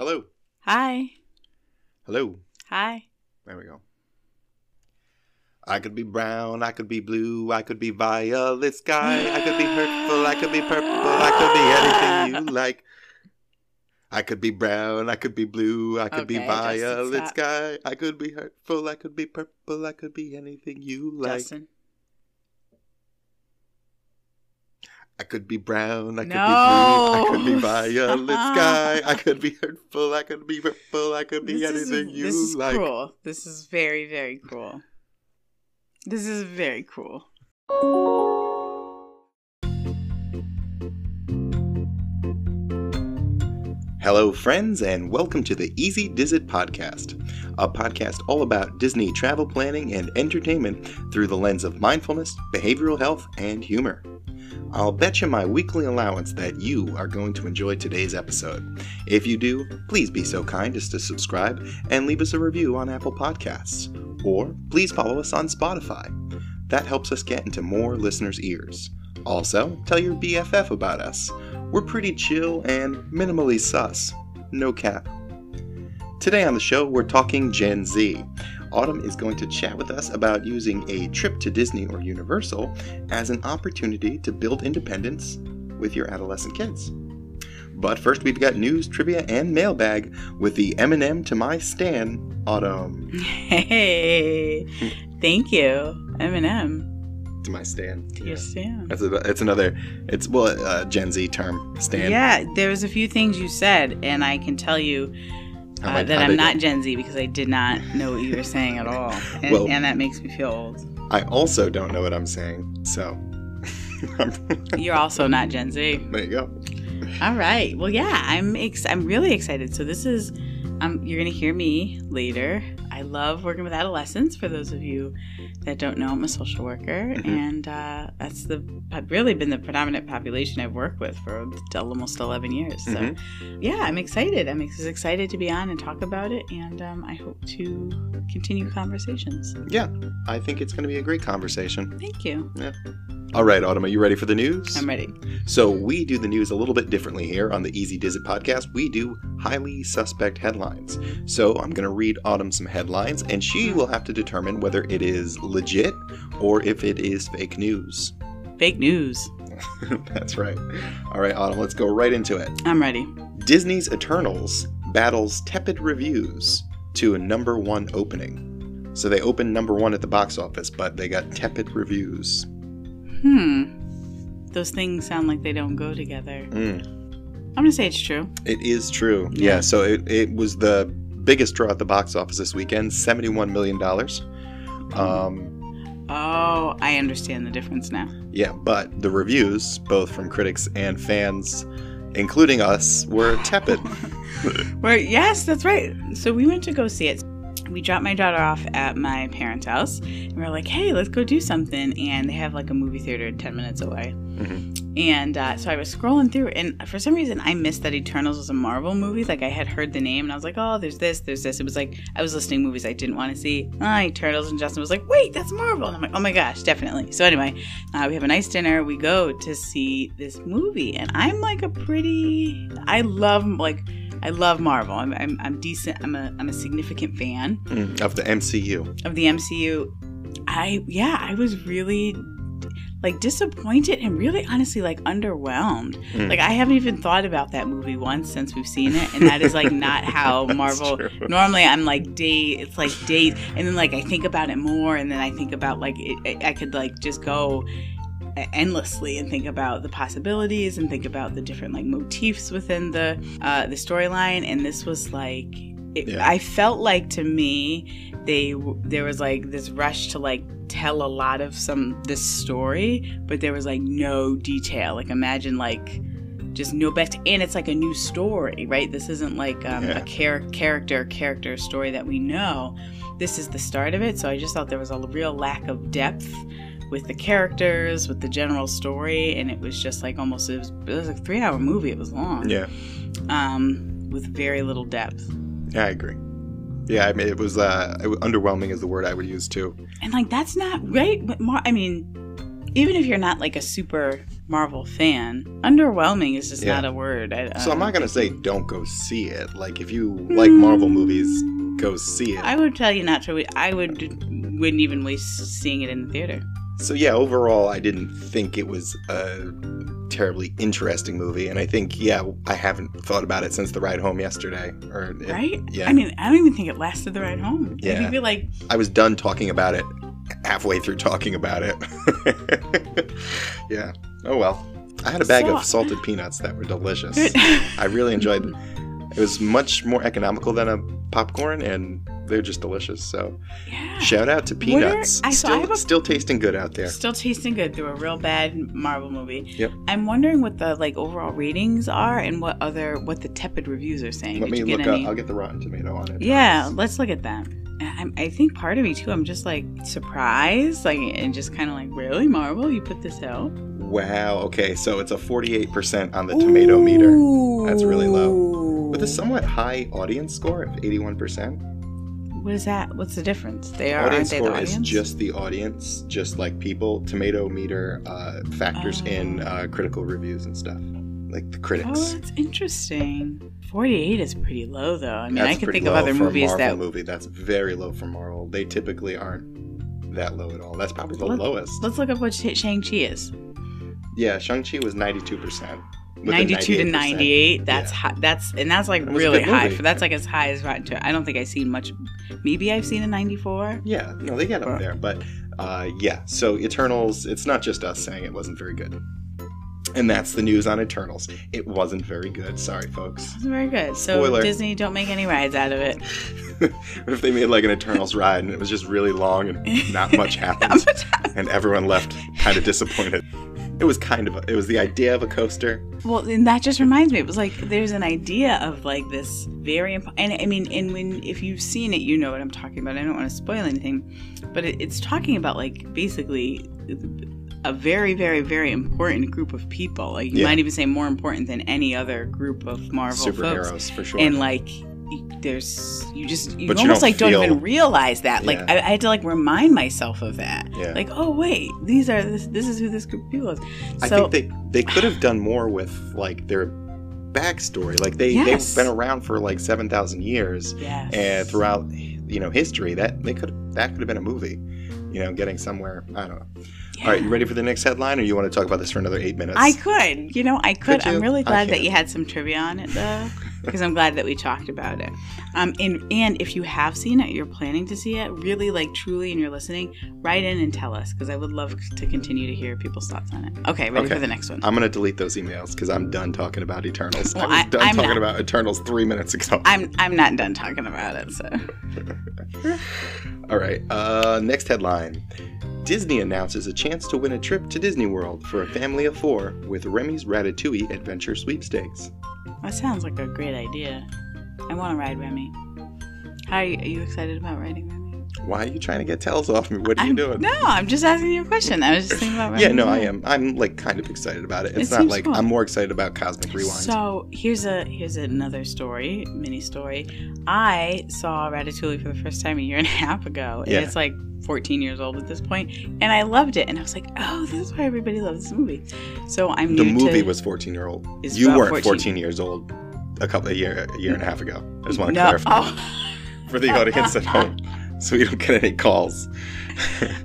Hello. Hi. Hello. Hi. There we go. I could be brown, I could be blue, I could be violet sky, I could be hurtful, I could be purple, I could be anything you like. I could be brown, I could be blue, I could be Okay, Justin, violet stop. sky, I could be hurtful, I could be purple, I could be anything you like. Justin. I could be brown, I could No. be blue, I could be violet sky, I could be hurtful, I could be purple, I could be This is, anything you this is like. cruel. This is very, very cruel. This is very cruel. Hello, friends, and welcome to the Easy Dizit podcast, a podcast all about Disney travel planning and entertainment through the lens of mindfulness, behavioral health, and humor. I'll bet you my weekly allowance that you are going to enjoy today's episode. If you do, please be so kind as to subscribe and leave us a review on Apple Podcasts. Or please follow us on Spotify. That helps us get into more listeners' ears. Also, tell your BFF about us. We're pretty chill and minimally sus. No cap. Today on the show, we're talking Gen Z. Autumn is going to chat with us about using a trip to Disney or Universal as an opportunity to build independence with your adolescent kids. But first, we've got news, trivia, and mailbag with the Eminem to my Stan, Autumn. Hey. Thank you. Eminem. To my Stan. To your stand. That's a, it's another, it's, well, a Gen Z term, Stan. Yeah, there was a few things you said, and I can tell you uh, might- that I'm not? Gen Z because I did not know what you were saying at all, and, Well- and that makes me feel old. I also don't know what I'm saying, so. You're also not Gen Z. there you go. All right. Well, yeah, I'm ex- I'm really excited. So this is um you're going to hear me later. I love working with adolescents for those of you that don't know, I'm a social worker Mhm. and uh, that's the really been the predominant population I've worked with for almost 11 years. So Mhm. yeah, I'm excited. I'm ex- excited to be on and talk about it and um, I hope to continue conversations. Yeah, I think it's going to be a great conversation. Thank you. All right, Autumn, are you ready for the news? I'm ready. So, we do the news a little bit differently here on the Easy Dizit podcast. We do highly suspect headlines. So, I'm going to read Autumn some headlines, and she will have to determine whether it is legit or if it is fake news. Fake news. That's right. All right, Autumn, let's go right into it. I'm ready. Disney's Eternals battles tepid reviews to a number one opening. So, they opened number one at the box office, but they got tepid reviews. Hmm. Those things sound like they don't go together. Mm. I'm going to say it's true. It is true. Yeah. Yeah. so it, it was the biggest draw at the box office this weekend, $71 million. Um, Oh, I understand the difference now. yeah, but the reviews, both from critics and fans, including us, were tepid. well, yes, that's right. So we went to go see it. We dropped my daughter off at my parents' house, and we are like, "Hey, let's go do something." And they have like a movie theater ten minutes away. Mhm. And uh, so I was scrolling through, and for some reason, I missed that Eternals was a Marvel movie. Like I had heard the name, and I was like, "Oh, there's this, there's this." It was like I was listing movies I didn't want to see. Ah, Eternals, and Justin was like, "Wait, that's Marvel," and I'm like, "Oh my gosh, definitely." So anyway, uh, we have a nice dinner. We go to see this movie, and I'm like a pretty. I love like. I love Marvel. I'm, I'm, I'm decent. I'm a, I'm a significant fan Mm, of the MCU. of the MCU. I yeah, I was really like disappointed and really honestly like underwhelmed. Mm. Like I haven't even thought about that movie once since we've seen it, and that is like not how Marvel. true. Normally, I'm like day. It's like days, and then like I think about it more, and then I think about like it, I could like just go endlessly and think about the possibilities and think about the different like motifs within the uh the storyline and this was like it, Yeah. i felt like to me they there was like this rush to like tell a lot of some this story but there was like no detail like imagine like just no bet and it's like a new story right this isn't like um, Yeah. a char- character character story that we know this is the start of it so i just thought there was a real lack of depth with the characters with the general story and it was just like almost it was, it was a three hour movie it was long Yeah, um with very little depth yeah, I agree. Yeah, I mean, it was uh, it, underwhelming is the word I would use too. and like that's not right but Mar- i mean even if you're not like a super Marvel fan. Underwhelming is just Yeah. not a word. I, So I'm not gonna say don't go see it. Like if you like Marvel movies, go see it. I would tell you not to. I would wouldn't even waste seeing it in the theater. So yeah, overall, I didn't think it was a terribly interesting movie, and I think yeah, I haven't thought about it since the ride home yesterday. Or it- Right? Yeah, I mean, I don't even think it lasted the ride home. Yeah. I feel like I was done talking about it halfway through talking about it. yeah. Oh well. I had a bag So- of salted peanuts that were delicious. I really enjoyed them. It was much more economical than a popcorn, and they're just delicious. So yeah. shout out to What are- peanuts. I- so still, a- still tasting good out there. Still tasting good through a real bad Marvel movie. Yep. I'm wondering what the like overall ratings are and what other what the tepid reviews are saying. Let Did me look up. I'll get the Rotten Tomato on it. Yeah, let's look at that. I, I think part of me too. I'm just like surprised, like, and just kind of like, really, Marvel, you put this out? Wow. Okay, so it's a 48% on the tomato meter That's really low. with a somewhat high audience score of 81%. What is that? What's the difference? They are audience aren't they score the audience? is just the audience, just like people. Tomato meter uh, factors oh. in uh, critical reviews and stuff, like the critics. Oh, that's interesting. Forty-eight is pretty low, though. I mean, that's I can think of other movies that movie that's very low for Marvel. They typically aren't that low at all. That's probably the Let, lowest. Let's look up what Shang Chi is. Yeah, Shang Chi was ninety-two percent. 92 to 98 that's yeah. high that's and that's like that really high for that's like as high as rotten tomatoes i don't think i've seen much maybe i've seen a 94 yeah no they get up there but uh, yeah so eternals it's not just us saying it wasn't very good and that's the news on Eternals. It wasn't very good. Sorry, folks. It wasn't very good. So Spoiler. Disney, don't make any rides out of it. if they made like an Eternals ride and it was just really long and not much happened, and everyone left kind of disappointed. It was kind of a, it was the idea of a coaster. Well, and that just reminds me. It was like there's an idea of like this very imp- and I mean, and when if you've seen it, you know what I'm talking about. I don't want to spoil anything, but it, it's talking about like basically a very, very, very important group of people. Like you Yeah. might even say more important than any other group of Marvel Superheroes folks. for sure. And like there's you just you But almost don't like don't even realize that. Like Yeah. I, I had to like remind myself of that. Yeah. Like oh wait, these are this this is who this group of people is. I think they they could have done more with like their backstory. Like they Yes. they've been around for like seven thousand years. yes. and throughout you know history that they could that could have been a movie you know getting somewhere i don't know all right you ready for the next headline or you want to talk about this for another eight minutes I could. You know, I could. Could? I'm really glad that you had some trivia on it, though, because I'm glad that we talked about it. Um, and and if you have seen it, you're planning to see it, really, like, truly, and you're listening, write in and tell us, because I would love to continue to hear people's thoughts on it. Okay, ready Okay. for the next one? i'm gonna delete those emails because i'm done talking about eternals Well, i was I- done I'm talking not. about eternals three minutes ago I'm I'm not done talking about it, so all right uh next headline disney announces a chance to win a trip to disney world for a family of four with remy's ratatouille adventure sweepstakes that sounds like a great idea. I want to ride Remy. How are you, are you excited about riding Remy? Why are you trying to get tails off me what are you I'm- doing No, I'm just asking you a question. I was just thinking about yeah no i am i'm like kind of excited about it It it's not like fun. i'm more excited about cosmic rewind So here's a here's another story, mini story. I saw Ratatouille for the first time a year and a half ago, and Yeah. it's like 14 years old at this point, and I loved it. And I was like, oh, this is why everybody loves this movie. So I'm The movie to, was 14 year old. You weren't 14. 14. years old a couple a year a year and a half ago. I just want to no, clarify oh, for the audience at home, so we don't get any calls.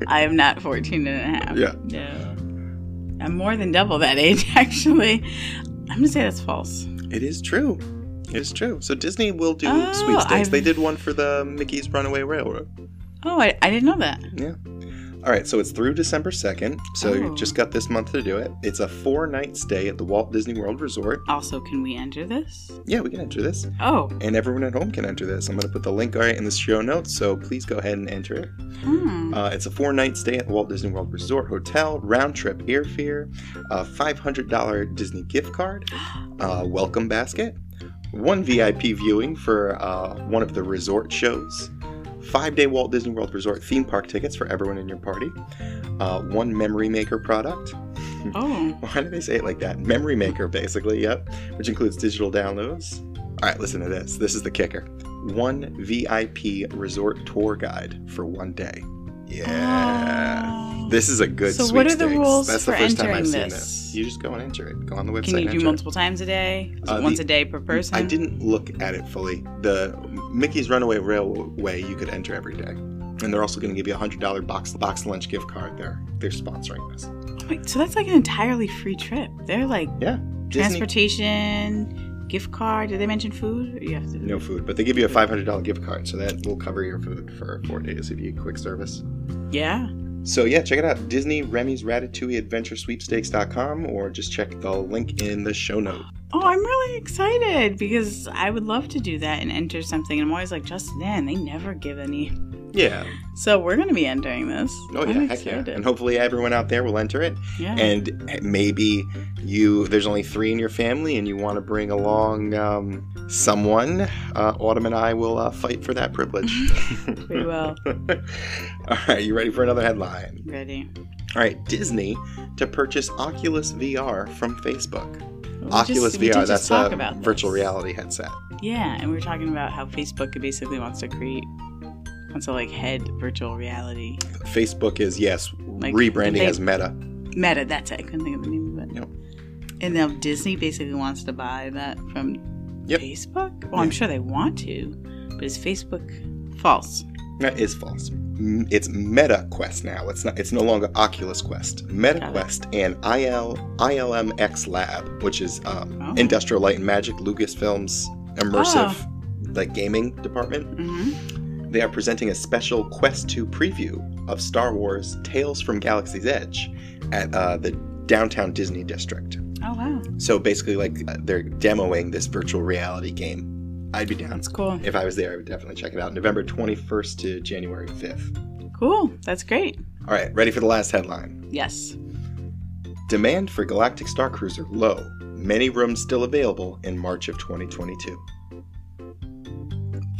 I am not 14 and a half. Yeah. No, I'm more than double that age actually. I'm gonna say that's false. it is true. It is true. So Disney will do Oh, sweepstakes. I've- They did one for the Mickey's Runaway Railroad. Oh, I, I didn't know that. Yeah. All right, so it's through December 2nd. So Oh. you just got this month to do it. It's a four night stay at the Walt Disney World Resort. Also, can we enter this? Yeah, we can enter this. Oh, And everyone at home can enter this. I'm going to put the link right in the show notes, so please go ahead and enter it. hmm. Uh, it's a four night stay at the Walt Disney World Resort Hotel, round trip airfare, a $500 Disney gift card, a welcome basket, one VIP viewing for uh, one of the resort shows, five day Walt Disney World Resort theme park tickets for everyone in your party, uh, one Memory Maker product. oh, Why do they say it like that? Memory Maker, basically, yep, which includes digital downloads. All right, listen to this. This is the kicker. One VIP resort tour guide for one day. Yeah. This is a good. So what are the rules That's the for first time I've entering seen this? this. You just go and enter it. Go on the website. Can you and do enter it. multiple times a day? Is Uh, it once the- a day per person? I didn't look at it fully. The Mickey's Runaway Railway you could enter every day, and they're also going to give you a hundred dollar box box lunch gift card. There, they're sponsoring this. Wait, so that's like an entirely free trip. They're like Yeah, Disney. transportation, gift card. Did they mention food? You have to. No food, but they give you a five hundred dollar gift card, so that will cover your food for four days if you eat quick service. Yeah. So yeah, check it out. Disney Remy's Ratatouille Adventure Sweepstakes.com or just check the link in the show note. Oh, I'm really excited because I would love to do that and enter something. And I'm always like, just then, they never give any. Yeah. So we're going to be entering this. Oh yeah, I'm heck yeah. And hopefully everyone out there will enter it. yeah. And maybe you there's only three in your family and you want to bring along um, someone. Uh, Autumn and I will uh, fight for that privilege. we will. All right, you ready for another headline? Ready. All right, Disney to purchase Oculus VR from Facebook. We Oculus just- VR, that's a virtual reality headset. Yeah, and we were talking about how Facebook basically wants to create, wants to like head virtual reality. Facebook is yes, Like, rebranding they- as Meta. Meta, that's it. I couldn't think of the name of it. Yep. And now Disney basically wants to buy that from Yep. Facebook? Well, I'm sure they want to, but is Facebook false? That is false. It's Meta Quest now. It's not. It's no longer Oculus Quest. Meta Got it. Quest and IL ILMxLAB, which is um, Oh. Industrial Light and Magic, Lucasfilm's immersive like gaming department. Mm-hmm. They are presenting a special Quest 2 preview of Star Wars: Tales from Galaxy's Edge at uh, the downtown Disney district. Oh, wow. So basically, like uh, they're demoing this virtual reality game. I'd be down. That's cool. If I was there, I would definitely check it out. November 21st to January 5th. Cool. That's great. All right, ready for the last headline. Yes. Demand for Galactic Star Cruiser low. Many rooms still available in March of 2022.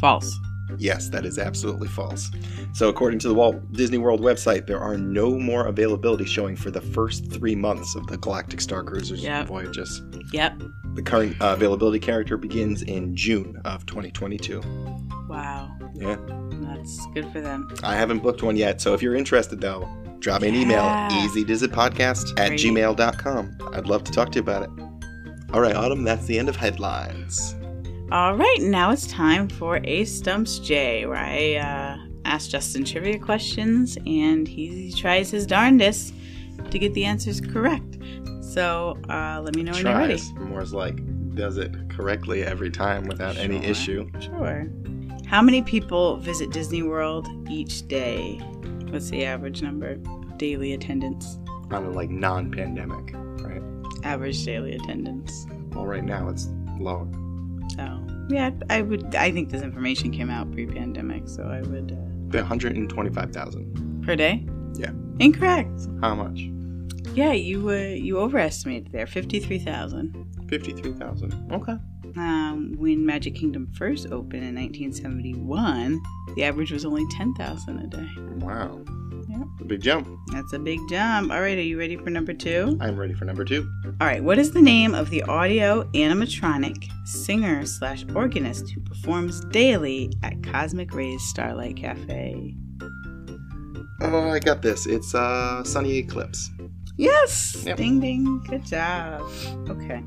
False. Yes, that is absolutely false. So, according to the Walt Disney World website, there are no more availability showing for the first three months of the Galactic Star Cruiser's Yep. voyages. Yep. The current uh, availability character begins in June of 2022. Wow. Yeah, That's good for them. I haven't booked one yet, so if you're interested, though, drop me an Yeah. email easydizitpodcast at Great. gmail.com. I'd love to talk to you about it. All right, Autumn, that's the end of headlines. All right, now it's time for A Stumps J, where I uh, ask Justin trivia questions and he tries his darndest to get the answers correct. So uh, let me know when you're ready. Tries. More's like, does it correctly every time without any issue. Sure. How many people visit Disney World each day? What's the average number of daily attendance? On a like non-pandemic, right? Average daily attendance. Well, right now it's low. So yeah, I would. I think this information came out pre-pandemic, so I would uh, 125,000. per day. Yeah. Incorrect. How much? Yeah, you uh, you overestimated there. Fifty-three thousand. 53,000. Okay. Um, when Magic Kingdom first opened in 1971, the average was only 10,000 a day. Wow. Yep. A big jump. That's a big jump. All right, are you ready for number two? I'm ready for number two. All right, what is the name of the audio animatronic singer slash organist who performs daily at Cosmic Rays Starlight Cafe? Oh, I got this. It's uh, Sunny Eclipse. Yes! Yep. Ding ding. Good job. Okay.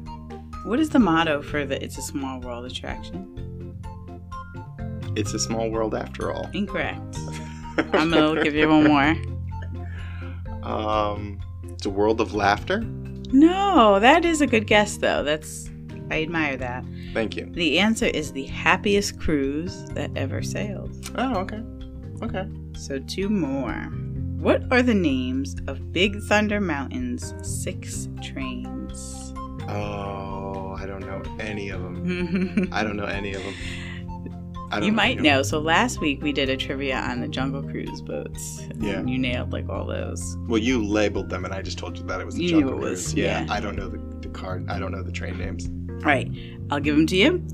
What is the motto for the It's a Small World attraction? It's a small world after all. Incorrect. I'm gonna give you one more. Um, it's a world of laughter. No, that is a good guess though. That's I admire that. Thank you. The answer is the happiest cruise that ever sailed. Oh, okay. Okay. So two more. What are the names of Big Thunder Mountain's six trains? Oh, I don't know any of them. I don't know any of them. I don't might of know. So last week we did a trivia on the Jungle Cruise boats. and Yeah. You nailed like all those. Well, you labeled them, and I just told you that it was the You Jungle it was, Cruise. Yeah, yeah. I don't know the, the card. I don't know the train names. All right, I'll give them to you.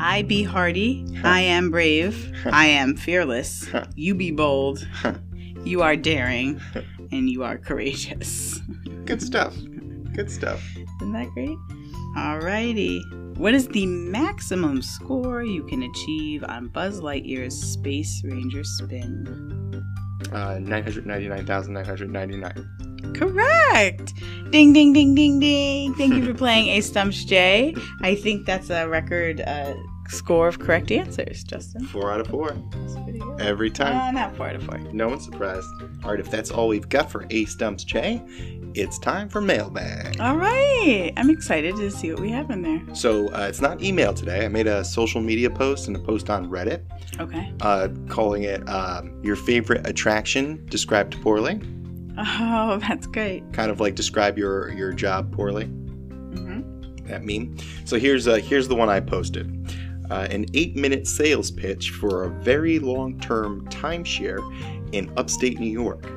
I be hardy. I am brave. I am fearless. You be bold. You are daring. And you are courageous. Good stuff. Good stuff. Isn't that great? Alrighty. What is the maximum score you can achieve on Buzz Lightyear's Space Ranger spin? Uh, 999,999. Correct. Ding, ding, ding, ding, ding. Thank you for playing A Stumps J. I think that's a record uh, score of correct answers, Justin. Four out of four. That's pretty good. Every time. Uh, not four out of four. No one's surprised. All right, if that's all we've got for A Stumps J, it's time for mailbag. All right. I'm excited to see what we have in there. So uh, it's not email today. I made a social media post and a post on Reddit Okay. uh, calling it um, Your Favorite Attraction Described Poorly. Oh, that's great. Kind of like describe your, your job poorly. Mm-hmm. that meme. So here's uh, here's the one I posted. Uh, an eight-minute sales pitch for a very long-term timeshare in upstate New York.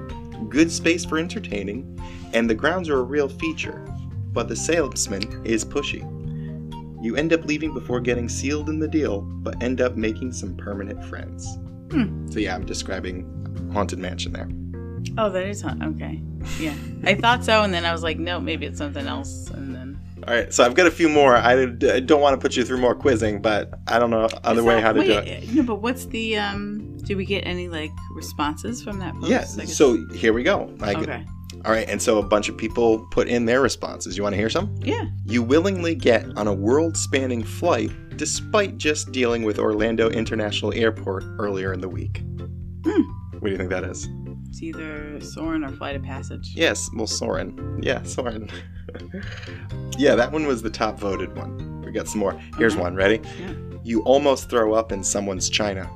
Good space for entertaining, and the grounds are a real feature. But the salesman is pushy. You end up leaving before getting sealed in the deal, but end up making some permanent friends. Hmm. So yeah, I'm describing Haunted Mansion there. Oh, that is hot. Okay. Yeah. I thought so, and then I was like, no, maybe it's something else. And then. All right, so I've got a few more. I don't want to put you through more quizzing, but I don't know other Is way how to do it. No, but what's the um? Did we get any like responses from that? Post? Yeah, so here we go. Get- okay. All right, and so a bunch of people put in their responses. You want to hear some? Yeah. You willingly get on a world spanning flight despite just dealing with Orlando International Airport earlier in the week. Hmm. What do you think that is? It's either Soarin' or Flight of Passage. Yes, well, Soarin'. Yeah, Soarin'. yeah, that one was the top voted one. We got some more. Here's Okay. one. Ready? Yeah. You almost throw up in someone's china.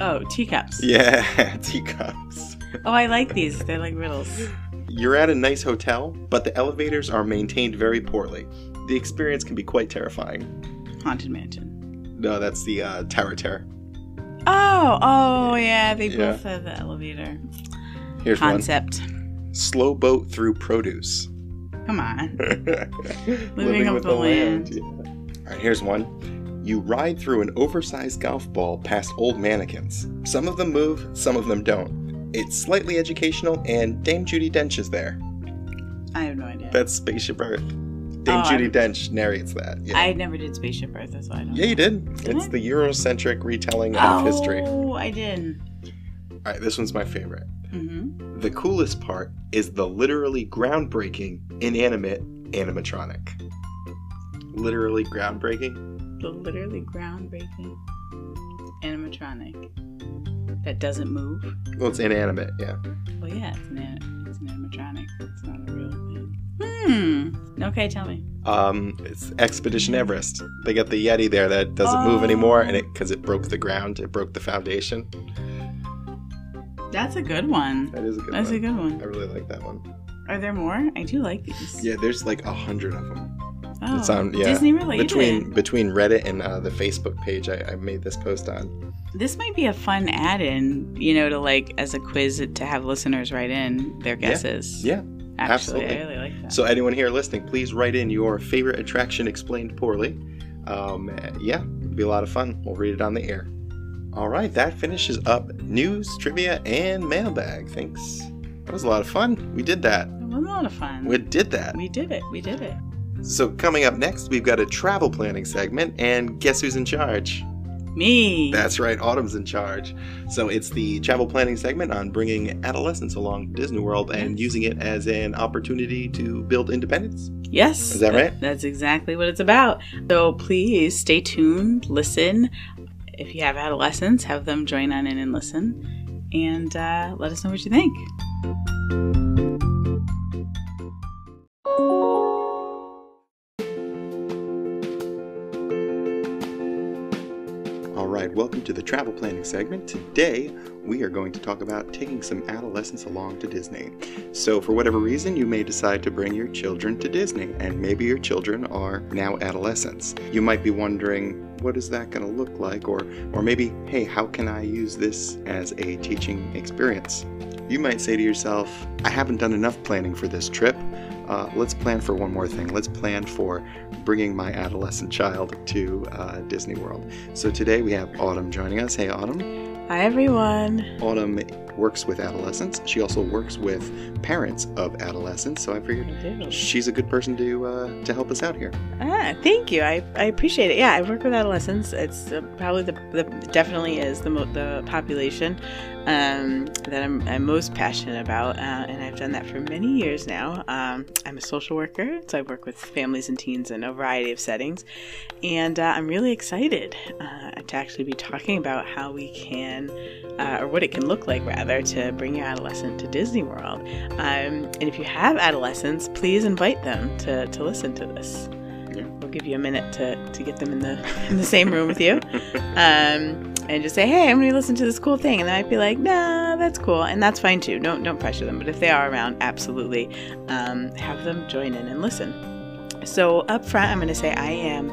Oh, teacups. Yeah, teacups. Oh, I like these. They're like riddles. You're at a nice hotel, but the elevators are maintained very poorly. The experience can be quite terrifying. Haunted Mansion. No, that's the uh, Tower Terror. Oh, oh yeah, they Yeah. both have the elevator Here's concept. one: slow boat through produce. Come on. Living, up with the the land. land. yeah. All right, here's one: you ride through an oversized golf ball past old mannequins. Some of them move, some of them don't. It's slightly educational, and Dame Judi Dench is there. I have no idea. That's Spaceship Earth. Dame Oh, Judi I'm- Dench narrates that. Yeah. I never did Spaceship Earth, that's why I don't. yeah, you did. Did it's I? the Eurocentric retelling Oh, of history. Oh, I did. All right, this one's my favorite. Mm-hmm. The coolest part is the literally groundbreaking inanimate animatronic. Literally groundbreaking? The literally groundbreaking animatronic that doesn't move. Well, it's inanimate, yeah. Well, yeah, it's an, it's an animatronic. It's not a real thing. Hmm. Okay, tell me. Um, it's Expedition Everest. They got the Yeti there that doesn't move anymore, and it because it broke the ground, it broke the foundation. That's a good one. That is a good That's one. That's a good one. I really like that one. Are there more? I do like these. Yeah, there's like a hundred of them Oh, It's on- yeah, Disney related. between between Reddit and uh, the Facebook page I, I made this post on. This might be a fun add-in, you know, to like as a quiz to have listeners write in their guesses. Yeah. Actually, absolutely. I really like that. So anyone here listening, please write in your favorite attraction explained poorly. Um, yeah, it'll be a lot of fun. We'll read it on the air. All right, that finishes up news, trivia, and mailbag. Thanks. That was a lot of fun. We did that. it was a lot of fun. We did that. we did it. We did it. So coming up next, we've got a travel planning segment, and guess who's in charge? Me. That's right, Autumn's in charge. So it's the travel planning segment on bringing adolescents along to Disney World and using it as an opportunity to build independence. Yes. Is that right? That's exactly what it's about. So please stay tuned, listen. If you have adolescents, have them join on in and listen. And uh, let us know what you think. The travel planning segment. Today, we are going to talk about taking some adolescents along to Disney. So, for whatever reason, you may decide to bring your children to Disney, and maybe your children are now adolescents. You might be wondering, what is that going to look like? Or, or maybe, hey, how can I use this as a teaching experience? You might say to yourself, I haven't done enough planning for this trip. Uh, let's plan for one more thing. Let's plan for bringing my adolescent child to uh, Disney World. So today we have Autumn joining us. Hey, Autumn. Hi, everyone. Autumn works with adolescents. She also works with parents of adolescents. So I figured I she's a good person to uh, to help us out here. Ah, thank you. I, I appreciate it. Yeah, I work with adolescents. It's uh, probably the, the definitely is the mo- the population um, that I'm, I'm most passionate about, uh, and I've done that for many years now. Um, I'm a social worker, so I work with families and teens in a variety of settings, and uh, I'm really excited uh, to actually be talking about how we can, uh, or what it can look like rather, to bring your adolescent to Disney World. Um, and if you have adolescents, please invite them to, to listen to this. Give you a minute to, to get them in the in the same room with you, um, and just say, "Hey, I'm going to listen to this cool thing," and they might be like, "Nah, that's cool," and that's fine too. Don't don't pressure them, but if they are around, absolutely um, have them join in and listen. So up front, I'm going to say I am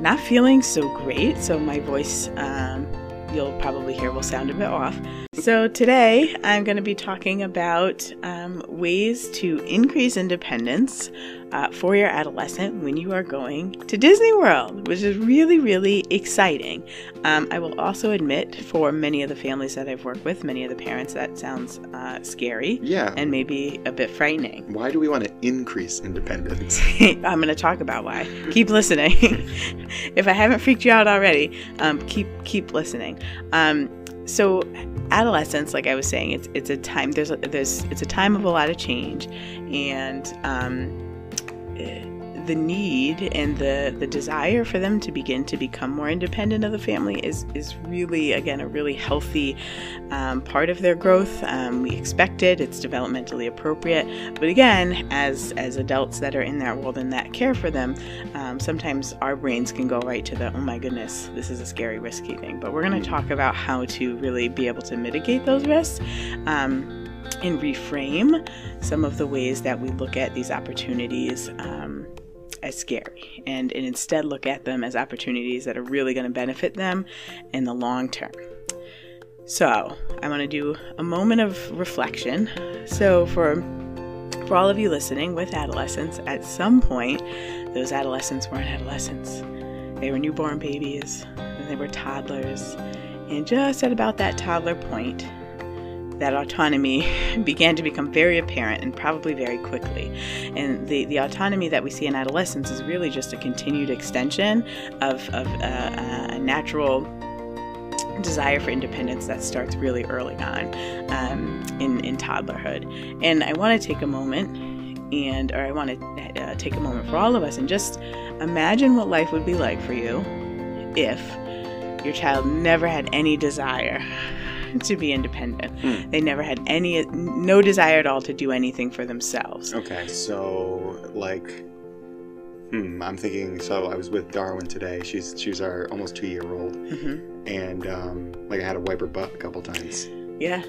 not feeling so great, so my voice um, you'll probably hear will sound a bit off. So today I'm going to be talking about um, ways to increase independence uh, for your adolescent when you are going to Disney World, which is really, really exciting. Um, I will also admit, for many of the families that I've worked with, many of the parents, that sounds uh, scary Yeah. and maybe a bit frightening. Why do we want to increase independence? I'm going to talk about why. Keep listening. if I haven't freaked you out already, um, keep keep listening. Um, so, adolescence, like I was saying, it's it's a time. There's a, there's it's a time of a lot of change, and um, the need and the the desire for them to begin to become more independent of the family is is really again a really healthy um, part of their growth. Um, we expect it; it's developmentally appropriate. But again, as as adults that are in that world and that care for them, um, sometimes our brains can go right to the oh my goodness, this is a scary, risky thing. But we're going to talk about how to really be able to mitigate those risks. And reframe some of the ways that we look at these opportunities um, as scary and, and instead look at them as opportunities that are really going to benefit them in the long term. So, I want to do a moment of reflection. So, for for all of you listening with adolescents, at some point, those adolescents weren't adolescents. They were newborn babies, and they were toddlers. And just at about that toddler point, that autonomy began to become very apparent and probably very quickly. And the, the autonomy that we see in adolescence is really just a continued extension of, of uh, a natural desire for independence that starts really early on um, in, in toddlerhood. And I want to take a moment and, or I want to uh, take a moment for all of us and just imagine what life would be like for you if your child never had any desire to be independent. Hmm. They never had any, no desire at all to do anything for themselves. Okay, so like, hmm, I'm thinking. So I was with Darwin today. She's she's our almost two year old, hmm and um, like I had to wipe her butt a couple times. Yeah,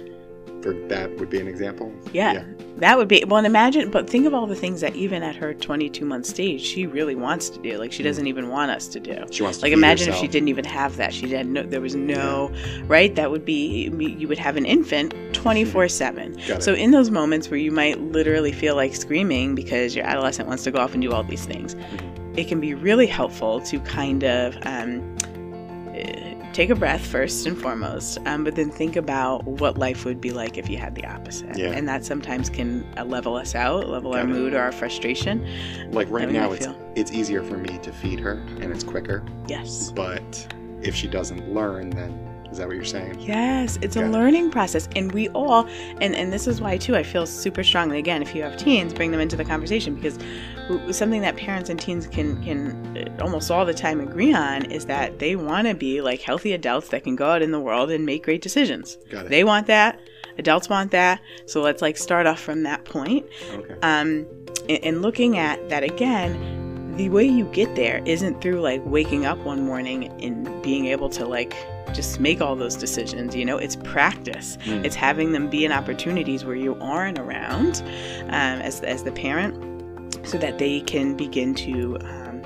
For that would be an example. yeah, that would be. Well, and imagine, but think of all the things that even at her 22 month stage, she really wants to do. Like she doesn't even want us to do. She wants to Like imagine if she didn't even have that. She had no. There was no. Right. That would be. You would have an infant 24 seven. So in those moments where you might literally feel like screaming because your adolescent wants to go off and do all these things, Mm-hmm. it can be really helpful to kind of um, take a breath first and foremost, um, but then think about what life would be like if you had the opposite. Yeah. And that sometimes can uh, level us out, level our it. mood or our frustration. like right now it's feel? it's easier for me to feed her and it's quicker. Yes. But if she doesn't learn, then is that what you're saying? Yes, it's a it. learning process. And we all, and, and this is why, too, I feel super strongly, again, if you have teens, bring them into the conversation because something that parents and teens can, can uh, almost all the time agree on is that they want to be like healthy adults that can go out in the world and make great decisions. Got it. They want that. Adults want that. So let's like start off from that point. okay. Um, and, and looking at that again, the way you get there isn't through like waking up one morning and being able to like just make all those decisions. You know, it's practice. Mm. It's having them be in opportunities where you aren't around um, as as the parent, so that they can begin to um,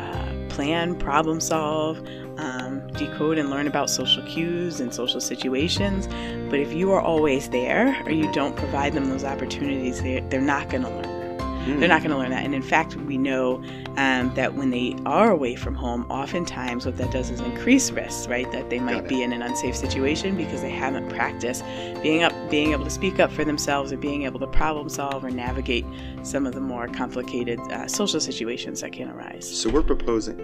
uh, plan, problem solve. Um, decode and learn about social cues and social situations. But if you are always there or you don't provide them those opportunities, they're, they're not going to learn. Mm. They're not going to learn that. And in fact, we know um, that when they are away from home, oftentimes what that does is increase risks, right? That they might be in an unsafe situation because they haven't practiced being up, being able to speak up for themselves, or being able to problem solve or navigate some of the more complicated uh, social situations that can arise. So we're proposing.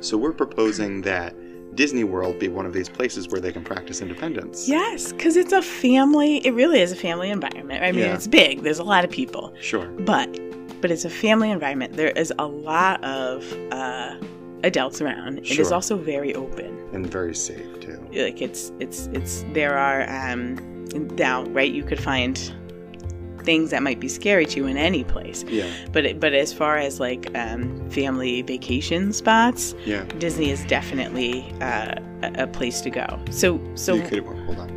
So we're proposing that Disney World be one of these places where they can practice independence. Yes, because it's a family. It really is a family environment. I mean, Yeah. it's big. There's a lot of people. Sure. but but it's a family environment there is a lot of uh, adults around it is Sure. also very open And very safe too. like it's it's it's there are um now right you could find things that might be scary to you in any place Yeah. but it, but as far as like um, family vacation spots Yeah. disney is definitely uh, a, a place to go so so you could hold on.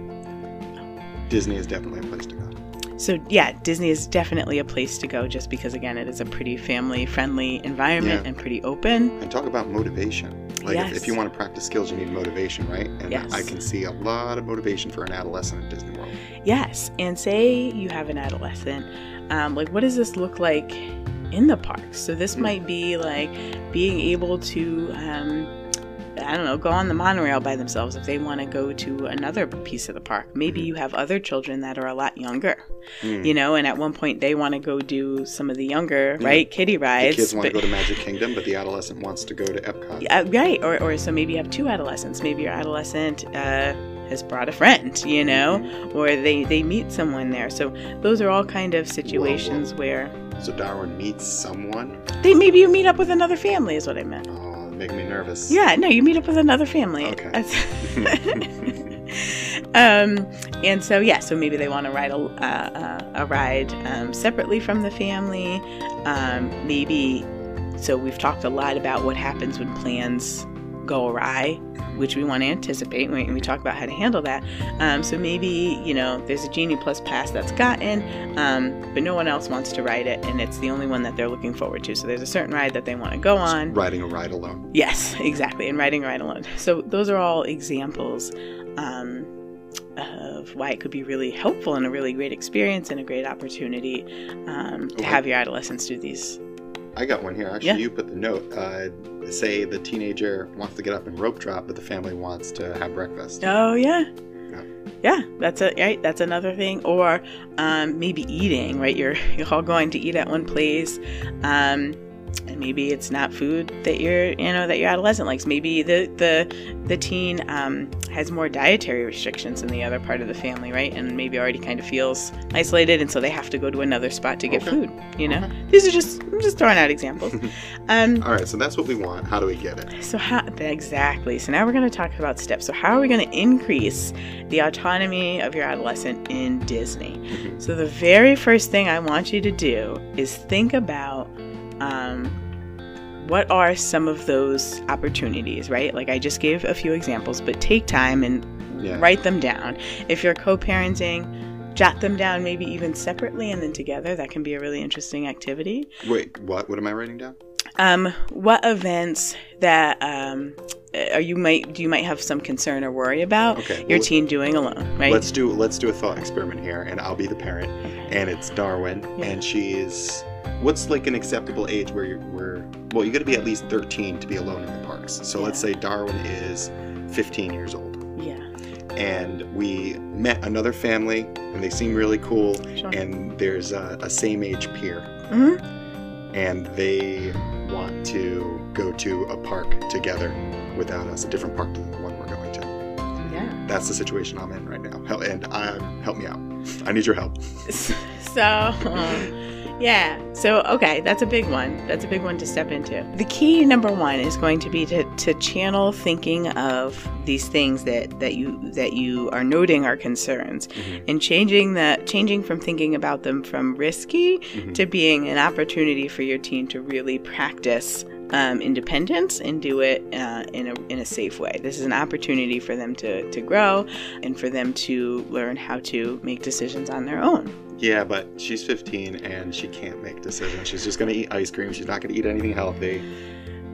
Disney is definitely a place to go. So yeah, Disney is definitely a place to go just because again it is a pretty family friendly environment Yeah. and pretty open. And talk about motivation. Like if, Yes. if you want to practice skills, you need motivation, right? And Yes. I can see a lot of motivation for an adolescent at Disney World. Yes, and say you have an adolescent, um, like what does this look like in the parks? So this Hmm. might be like being able to, um, I don't know, go on the monorail by themselves if they want to go to another piece of the park. Maybe Mhm. you have other children that are a lot younger, Mm. you know, and at one point they want to go do some of the younger, right, kiddie The rides. kids want to go to Magic Kingdom, but the adolescent wants to go to Epcot. Uh, right, or, or so maybe you have two adolescents. Maybe your adolescent uh, has brought a friend, you know, Mhm. or they, they meet someone there. So those are all kind of situations where So Darwin meets someone. they maybe you meet up with another family is what I meant. Oh, making me nervous. Yeah, no, you meet up with another family. Okay. Um, and so yeah, so maybe they want to ride a, uh, uh, a ride um, separately from the family. Um, maybe so we've talked a lot about what happens when plans go awry, which we want to anticipate when we talk about how to handle that. Um, so maybe you know there's a Genie Plus pass that's gotten, um, but no one else wants to ride it, and it's the only one that they're looking forward to. So there's a certain ride that they want to go on. Riding a ride alone. Yes, exactly, and riding a ride alone. So those are all examples um, of why it could be really helpful and a really great experience and a great opportunity um, to have your adolescents do these. I got one here. Actually, Yeah. you put the note. Uh, say the teenager wants to get up and rope drop, but the family wants to have breakfast. Oh yeah. Yeah. Yeah, that's a right. That's another thing, or um, maybe eating. Right, you're you're all going to eat at one place, um, maybe it's not food that you're you know that your adolescent likes. Maybe the the the teen um, has more dietary restrictions than the other part of the family, right? And maybe already kind of feels isolated, and so they have to go to another spot to get Okay. food. You know, Okay. these are just I'm just throwing out examples. Um, All right, so that's what we want. How do we get it? so how exactly? So now we're going to talk about steps. So how are we going to increase the autonomy of your adolescent in Disney? Mhm. So the very first thing I want you to do is think about um, what are some of those opportunities, right? Like I just gave a few examples, but take time and Yeah. write them down. If you're co-parenting, jot them down maybe even separately and then together. That can be a really interesting activity Wait, what? What am I writing down? um, what events that um, are you might you might have some concern or worry about Okay. your well, teen doing alone, right? Let's do let's do a thought experiment here, and I'll be the parent, and it's Darwin, Yeah. and she's what's like an acceptable age where you're where well you got to be at least 13 to be alone in the parks. So let's say Darwin is 15 years old, yeah, and we met another family, and they seem really cool, sure. and there's a, a same age peer, hmm and they want to go to a park together without us, a different park than the one we're going to. Yeah. That's the situation I'm in right now. And um, help me out. I need your help. So, um, yeah. So, okay, that's a big one. That's a big one to step into. The key number one is going to be to, to channel thinking of these things that, that you that you are noting are concerns, Mhm. and changing the changing from thinking about them from risky Mhm. to being an opportunity for your team to really practice um, independence and do it uh, in, a, in a safe way. This is an opportunity for them to, to grow and for them to learn how to make decisions on their own. Yeah, but she's 15 and she can't make decisions. She's just going to eat ice cream. She's not going to eat anything healthy.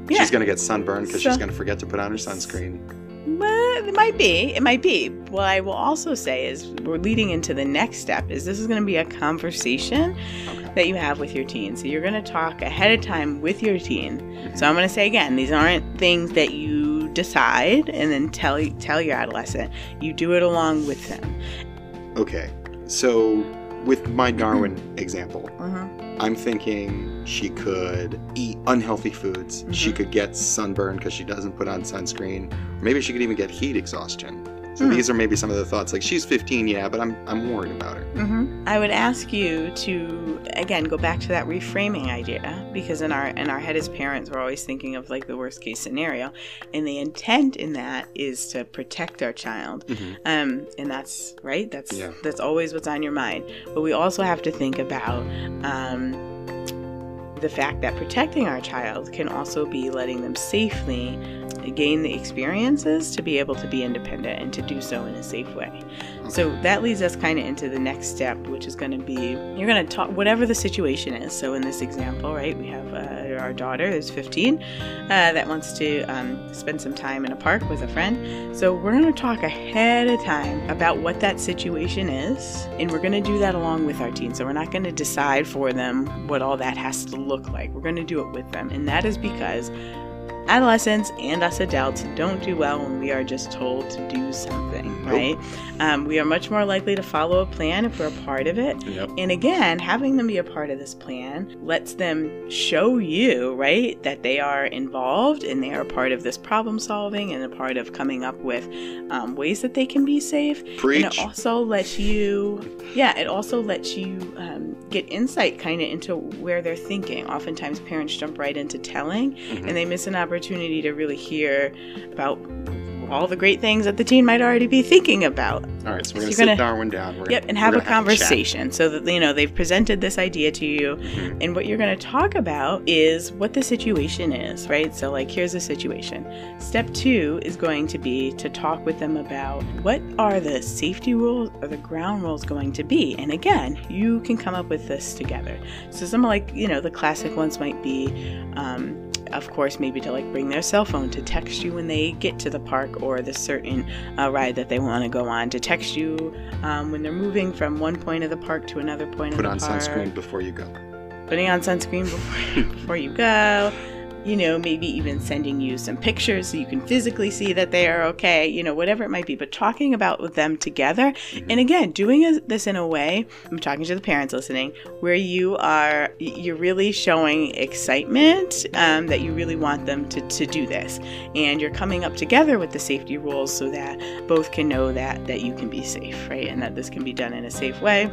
Yeah. She's going to get sunburned because So- she's going to forget to put on her sunscreen. But it might be. It might be. What I will also say is we're leading into the next step is this is going to be a conversation that you have with your teen. So you're going to talk ahead of time with your teen. So I'm going to say again, these aren't things that you decide and then tell tell your adolescent. You do it along with them. Okay. So with my Darwin example, Mhm. I'm thinking she could eat unhealthy foods. She Mhm. could get sunburn because she doesn't put on sunscreen. Maybe she could even get heat exhaustion. So Hmm. these are maybe some of the thoughts. Like she's 15, yeah, but I'm I'm worried about her. hmm I would ask you to again go back to that reframing idea because in our in our head as parents we're always thinking of like the worst case scenario, and the intent in that is to protect our child. Mhm. Um, and that's right. That's Yeah. that's always what's on your mind. But we also have to think about um, the fact that protecting our child can also be letting them safely gain the experiences to be able to be independent and to do so in a safe way. So that leads us kind of into the next step, which is going to be you're going to talk whatever the situation is. So in this example, right, we have uh, our daughter is 15 uh, that wants to um, spend some time in a park with a friend. So we're going to talk ahead of time about what that situation is, and we're going to do that along with our teen. So we're not going to decide for them what all that has to look like. We're going to do it with them, and that is because adolescents and us adults don't do well when we are just told to do something, Nope. right? Um, we are much more likely to follow a plan if we're a part of it. Yep. And again, having them be a part of this plan lets them show you, right, that they are involved and they are a part of this problem solving and a part of coming up with um, ways that they can be safe. Preach. And it also lets you, yeah, it also lets you um, get insight kind of into where they're thinking. Oftentimes, parents jump right into telling Mhm. and they miss an opportunity to really hear about all the great things that the teen might already be thinking about. All right, so we're gonna you're sit gonna- Darwin down. We're Yep, and have a gonna chat. conversation so that you know they've presented this idea to you, Mhm. and what you're going to talk about is what the situation is, right? So, like, here's a situation. Step two is going to be to talk with them about what are the safety rules or the ground rules going to be. And again, you can come up with this together. So, some like, you know, the classic ones might be, um, of course, maybe to like bring their cell phone to text you when they get to the park or the certain uh, ride that they want to go on, to text you um, when they're moving from one point of the park to another point Put of on the park sunscreen before you go. putting on sunscreen before, before you go you know maybe even sending you some pictures so you can physically see that they are okay you know whatever it might be but talking about with them together. And again doing this in a way i'm talking to the parents listening where you are you're really showing excitement um, that you really want them to, to do this. And you're coming up together with the safety rules so that both can know that that you can be safe right? And that this can be done in a safe way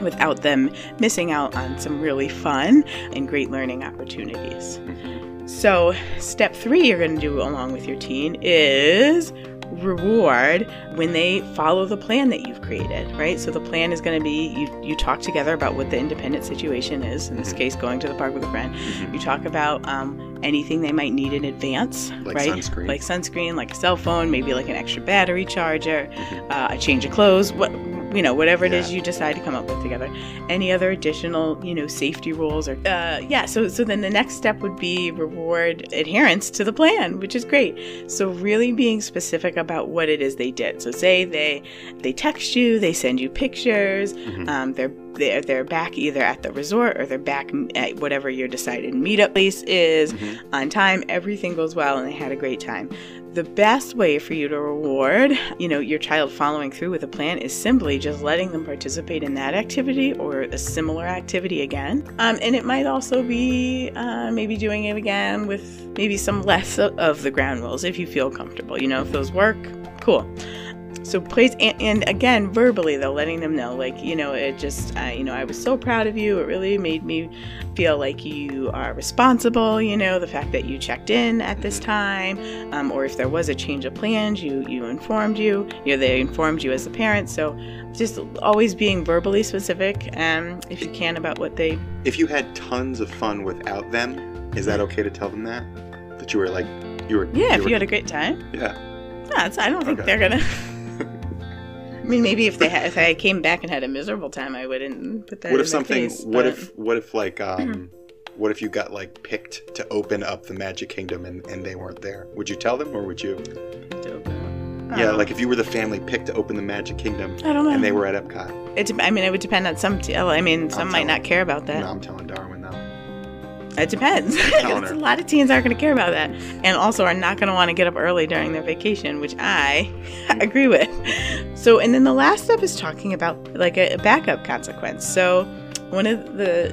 without them missing out on some really fun and great learning opportunities. So, step three you're going to do along with your teen is reward when they follow the plan that you've created, right? So the plan is going to be you you talk together about what the independent situation is. In this Mhm. case, going to the park with a friend. Mhm. You talk about um, anything they might need in advance, Like right? sunscreen. Like sunscreen, like a cell phone, maybe like an extra battery charger, Mhm. uh, a change of clothes, what you know, whatever it is Yeah. you decide to come up with together. Any other additional, you know, safety rules or uh, yeah. So so then the next step would be reward adherence to the plan, which is great. So really being specific about what it is they did. So say they they text you, they send you pictures, Mhm. um, they're they're they're back either at the resort or they're back at whatever your decided meetup place is Mhm. on time. Everything goes well and they had a great time. The best way for you to reward, you know, your child following through with a plan is simply just letting them participate in that activity or a similar activity again. Um, and it might also be uh, maybe doing it again with maybe some less of the ground rules if you feel comfortable. You know, if those work, cool. So praise and, and again verbally though, letting them know like you know it just uh, you know I was so proud of you. It really made me feel like you are responsible. You know the fact that you checked in at this time, um, or if there was a change of plans, you you informed you. You know they informed you as a parent. So just always being verbally specific, um, if you can about what they. If you had tons of fun without them, is that okay to tell them that? That you were like, you were. Yeah, if were- you had a great time. Yeah. Yeah, I don't think Okay. they're gonna. I mean, maybe if they had, if I came back and had a miserable time, I wouldn't put that. What in if something? face, what but- if? What if like um? What if you got like picked to open up the Magic Kingdom and, and they weren't there? Would you tell them or would you? Yeah, Oh. like if you were the family picked to open the Magic Kingdom I don't know. and they were at Epcot. It, I mean, it would depend on some. T- I mean, some might telling- not care about that. No, I'm telling Darwin though. It depends. a lot of teens aren't going to care about that, and also are not going to want to get up early during their vacation, which I mm. agree with. So, and then the last step is talking about like a backup consequence. So, one of the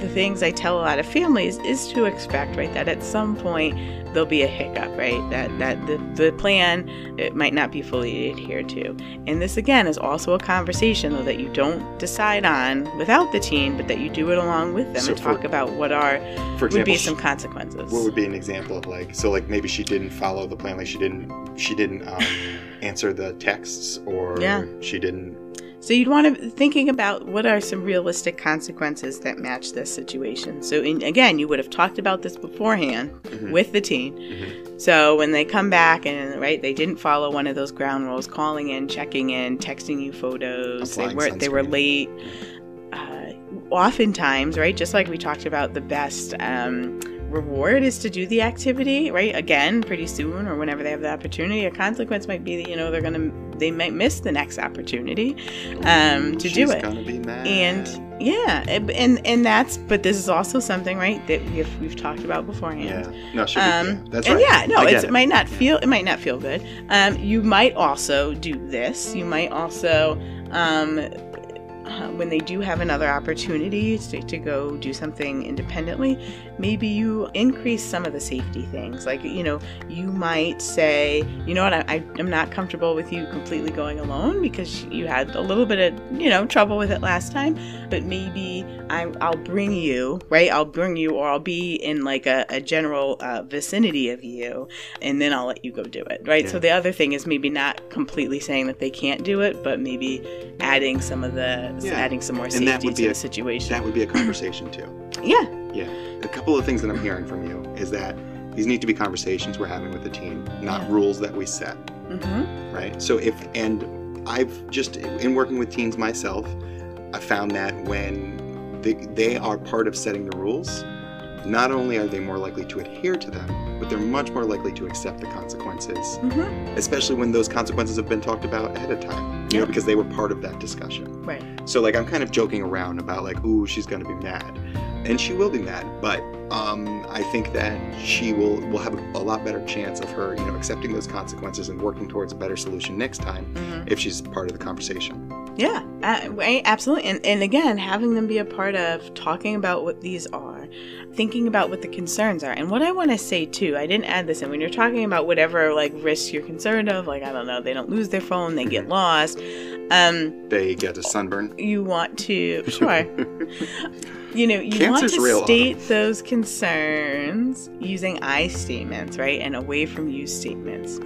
the things I tell a lot of families is to expect, right, that at some point there'll be a hiccup, right? That that the, the plan it might not be fully adhered to. And this again is also a conversation though that you don't decide on without the teen, but that you do it along with them So and talk about what are For example, would be some consequences. what would be an example of like so like maybe she didn't follow the plan, like she didn't she didn't um, answer the texts or Yeah. she didn't. So you'd want to thinking about what are some realistic consequences that match this situation. So in, again, you would have talked about this beforehand Mhm. with the teen. Mhm. So when they come back and right, they didn't follow one of those ground rules, calling in, checking in, texting you photos. Applying they were they were late. Uh, oftentimes, right, just like we talked about, the best um, reward is to do the activity, right? Again, pretty soon or whenever they have the opportunity. A consequence might be that you know they're gonna they might miss the next opportunity um, to She's do it. gonna be mad. And yeah, and and- and that's but this is also something right that we've we've talked about beforehand. yeah, no, be, Um, yeah, that's and right. yeah, no, it's, it. it. might not feel it might not feel good. Um, you might also do this. You might also, um, uh, when they do have another opportunity to, to go do something independently, maybe you increase some of the safety things. Like you know, you might say, you know what, I, I am not comfortable with you completely going alone because you had a little bit of you know trouble with it last time. But maybe I, I'll bring you, right? I'll bring you, or I'll be in like a, a general uh, vicinity of you, and then I'll let you go do it, right? So the other thing is maybe not completely saying that they can't do it, but maybe adding some of the, Yeah. adding some more And that safety to be the a- situation. That would be a conversation too. yeah, Yeah. A couple of things that I'm hearing from you is that these need to be conversations we're having with the team, not Yeah. rules that we set, hmm right? So if and I've just in working with teens myself, I found that when they, they are part of setting the rules, not only are they more likely to adhere to them, but they're much more likely to accept the consequences, hmm especially when those consequences have been talked about ahead of time. You know, Yeah. because they were part of that discussion. right. So like I'm kind of joking around about like, ooh, she's gonna be mad, and she will be mad. But um, I think that she will will have a, a lot better chance of her, you know, accepting those consequences and working towards a better solution next time hmm if she's part of the conversation. Yeah, uh, absolutely. And, and again, having them be a part of talking about what these are, thinking about what the concerns are. And what I want to say too, I didn't add this in, when you're talking about whatever like risks you're concerned of, like, I don't know, they don't lose their phone, they get lost, um, They get a sunburn. you want to, sure. You know, you Cancer's want to Autumn. state those concerns using I statements, right? And away from you statements.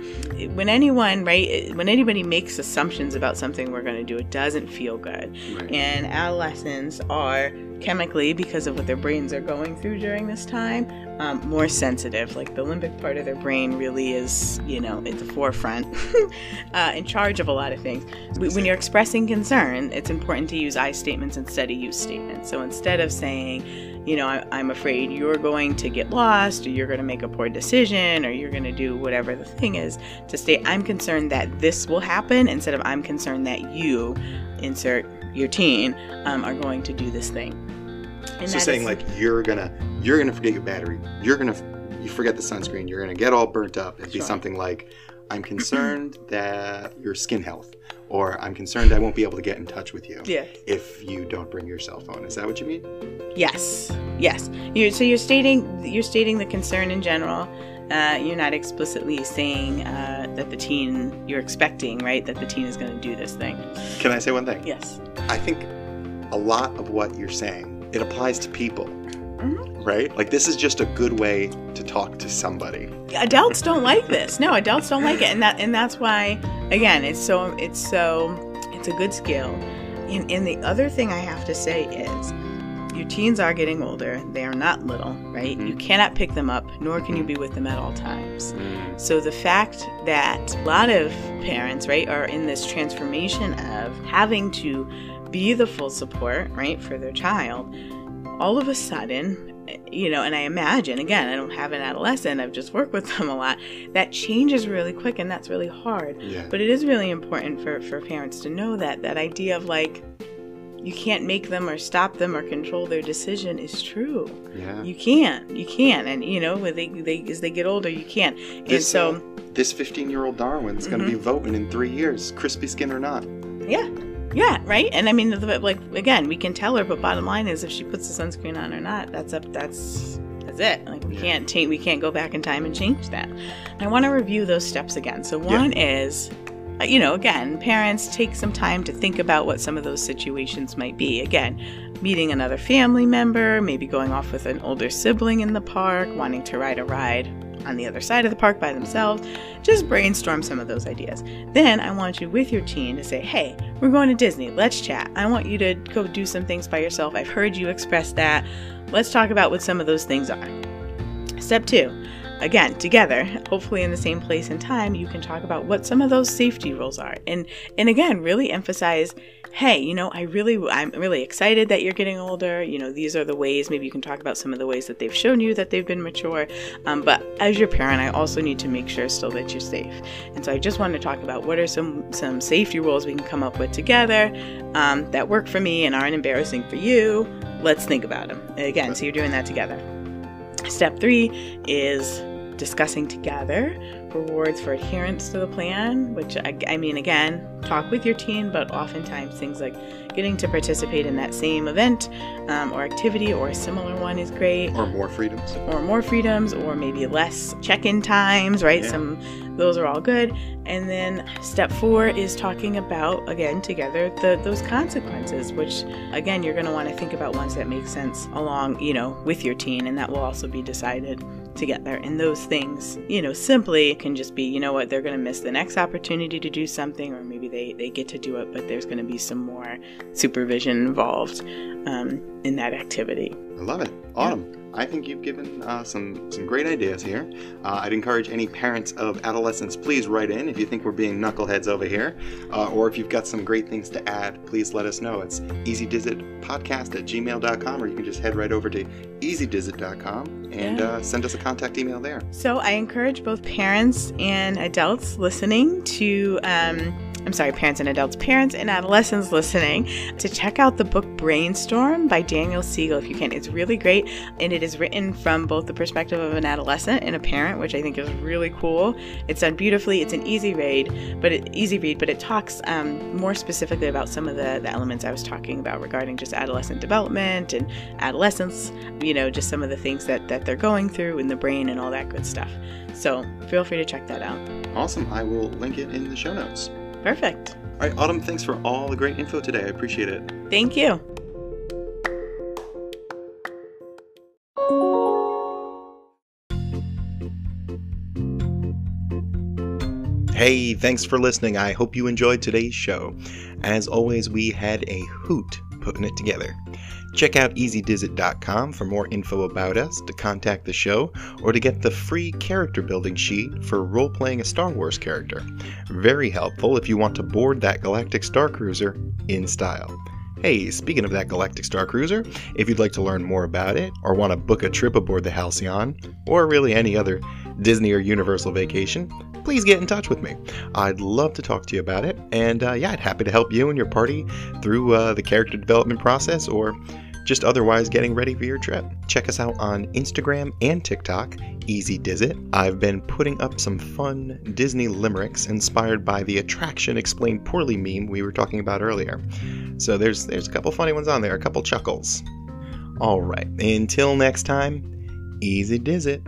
When anyone, right, when anybody makes assumptions about something we're going to do, it doesn't feel good. Right. And adolescents are chemically, because of what their brains are going through during this time, um, more sensitive. Like the limbic part of their brain really is, you know, at the forefront, uh, in charge of a lot of things. When you're expressing concern, it's important to use I statements instead of you statements. So instead of saying, you know, I- I'm afraid you're going to get lost, or you're going to make a poor decision, or you're going to do whatever the thing is, to say, I'm concerned that this will happen, instead of I'm concerned that you, insert your teen, um, are going to do this thing. And so saying is- like you're gonna you're gonna forget your battery. You're gonna you forget the sunscreen. You're gonna get all burnt up. It'd be Sure. something like, I'm concerned that your skin health, or I'm concerned I won't be able to get in touch with you yeah. if you don't bring your cell phone. Is that what you mean? Yes, yes. You're, so you're stating you're stating the concern in general. Uh, you're not explicitly saying uh, that the teen you're expecting, right? That the teen is going to do this thing. Can I say one thing? Yes. I think a lot of what you're saying it applies to people, Mhm. right? Like this is just a good way to talk to somebody. Adults don't like this. No, adults don't like it, and that and that's why again it's so it's so it's a good skill. And, and the other thing I have to say is. Your teens are getting older. They are not little, right? Mhm. You cannot pick them up, nor can you be with them at all times. So the fact that a lot of parents, right, are in this transformation of having to be the full support, right, for their child, all of a sudden, you know, and I imagine, again, I don't have an adolescent, I've just worked with them a lot, that changes really quick and that's really hard. Yeah. But it is really important for, for parents to know that that idea of like, you can't make them or stop them or control their decision is true. Yeah. You can't. You can't. And you know, they, they as they get older, you can't. And This, so, uh, this 15 year old Darwin's going to Mm-hmm. be voting in three years, crispy skin or not. yeah, yeah, right. And I mean, the- like again, we can tell her, but bottom line is, if she puts the sunscreen on or not, that's up. That's that's it. Like we Yeah. can't change. We can't go back in time and change that. I want to review those steps again. So one is. uh, You know, again, parents take some time to think about what some of those situations might be. Again, meeting another family member, maybe going off with an older sibling in the park, wanting to ride a ride on the other side of the park by themselves. Just brainstorm some of those ideas. Then I want you with your teen to say, hey, we're going to Disney. Let's chat. I want you to go do some things by yourself. I've heard you express that. Let's talk about what some of those things are. Step two. Again, together, hopefully in the same place and time, you can talk about what some of those safety rules are. And and again, really emphasize, hey, you know, I really I'm really excited that you're getting older. You know, these are the ways, maybe you can talk about some of the ways that they've shown you that they've been mature. Um, but as your parent, I also need to make sure still that you're safe. And so I just wanted to talk about what are some some safety rules we can come up with together um, that work for me and aren't embarrassing for you. Let's think about them. Again, so you're doing that together. Step three is discussing together rewards for adherence to the plan, which I, I mean, again, talk with your teen, but oftentimes things like getting to participate in that same event um, or activity or a similar one is great Or more freedoms. or more freedoms or maybe less check-in times right Yeah. some those are all good and then step four is talking about again together the those consequences which again you're going to want to think about ones that make sense along you know with your teen and that will also be decided together and those things you know simply can just be you know what they're going to miss the next opportunity to do something or maybe they they get to do it but there's going to be some more supervision involved um, in that activity I love it. Autumn. I think you've given uh, some some great ideas here. Uh, I'd encourage any parents of adolescents, please write in if you think we're being knuckleheads over here, uh, or if you've got some great things to add, please let us know. It's easydizitpodcast at gmail.com, or you can just head right over to easydizit.com and Yeah. uh, send us a contact email there. So I encourage both parents and adults listening to, um, I'm sorry, parents and adults, parents and adolescents listening to check out the book Brainstorm by Daniel Siegel if you can. It's really great and it is written from both the perspective of an adolescent and a parent, which I think is really cool. It's done beautifully. It's an easy read, but it, easy read, but it talks um, more specifically about some of the, the elements I was talking about regarding just adolescent development and adolescence. You know, just some of the things that that they're going through in the brain and all that good stuff. So feel free to check that out. Awesome. I will link it in the show notes. Perfect. All right, Autumn, thanks for all the great info today. I appreciate it. Thank you. Hey, thanks for listening. I hope you enjoyed today's show. As always, we had a hoot putting it together. Check out easydizit.com for more info about us, to contact the show, or to get the free character building sheet for role playing a Star Wars character. Very helpful if you want to board that Galactic Star Cruiser in style. Hey, speaking of that Galactic Star Cruiser, if you'd like to learn more about it, or want to book a trip aboard the Halcyon, or really any other Disney or Universal vacation, please get in touch with me. I'd love to talk to you about it, and uh, yeah, I'd happy to help you and your party through uh, the character development process or just otherwise getting ready for your trip. Check us out on Instagram and TikTok, Easy Dizit. I've been putting up some fun Disney limericks inspired by the attraction explained poorly meme we were talking about earlier. So there's there's a couple funny ones on there, a couple chuckles. All right, until next time, Easy Dizit.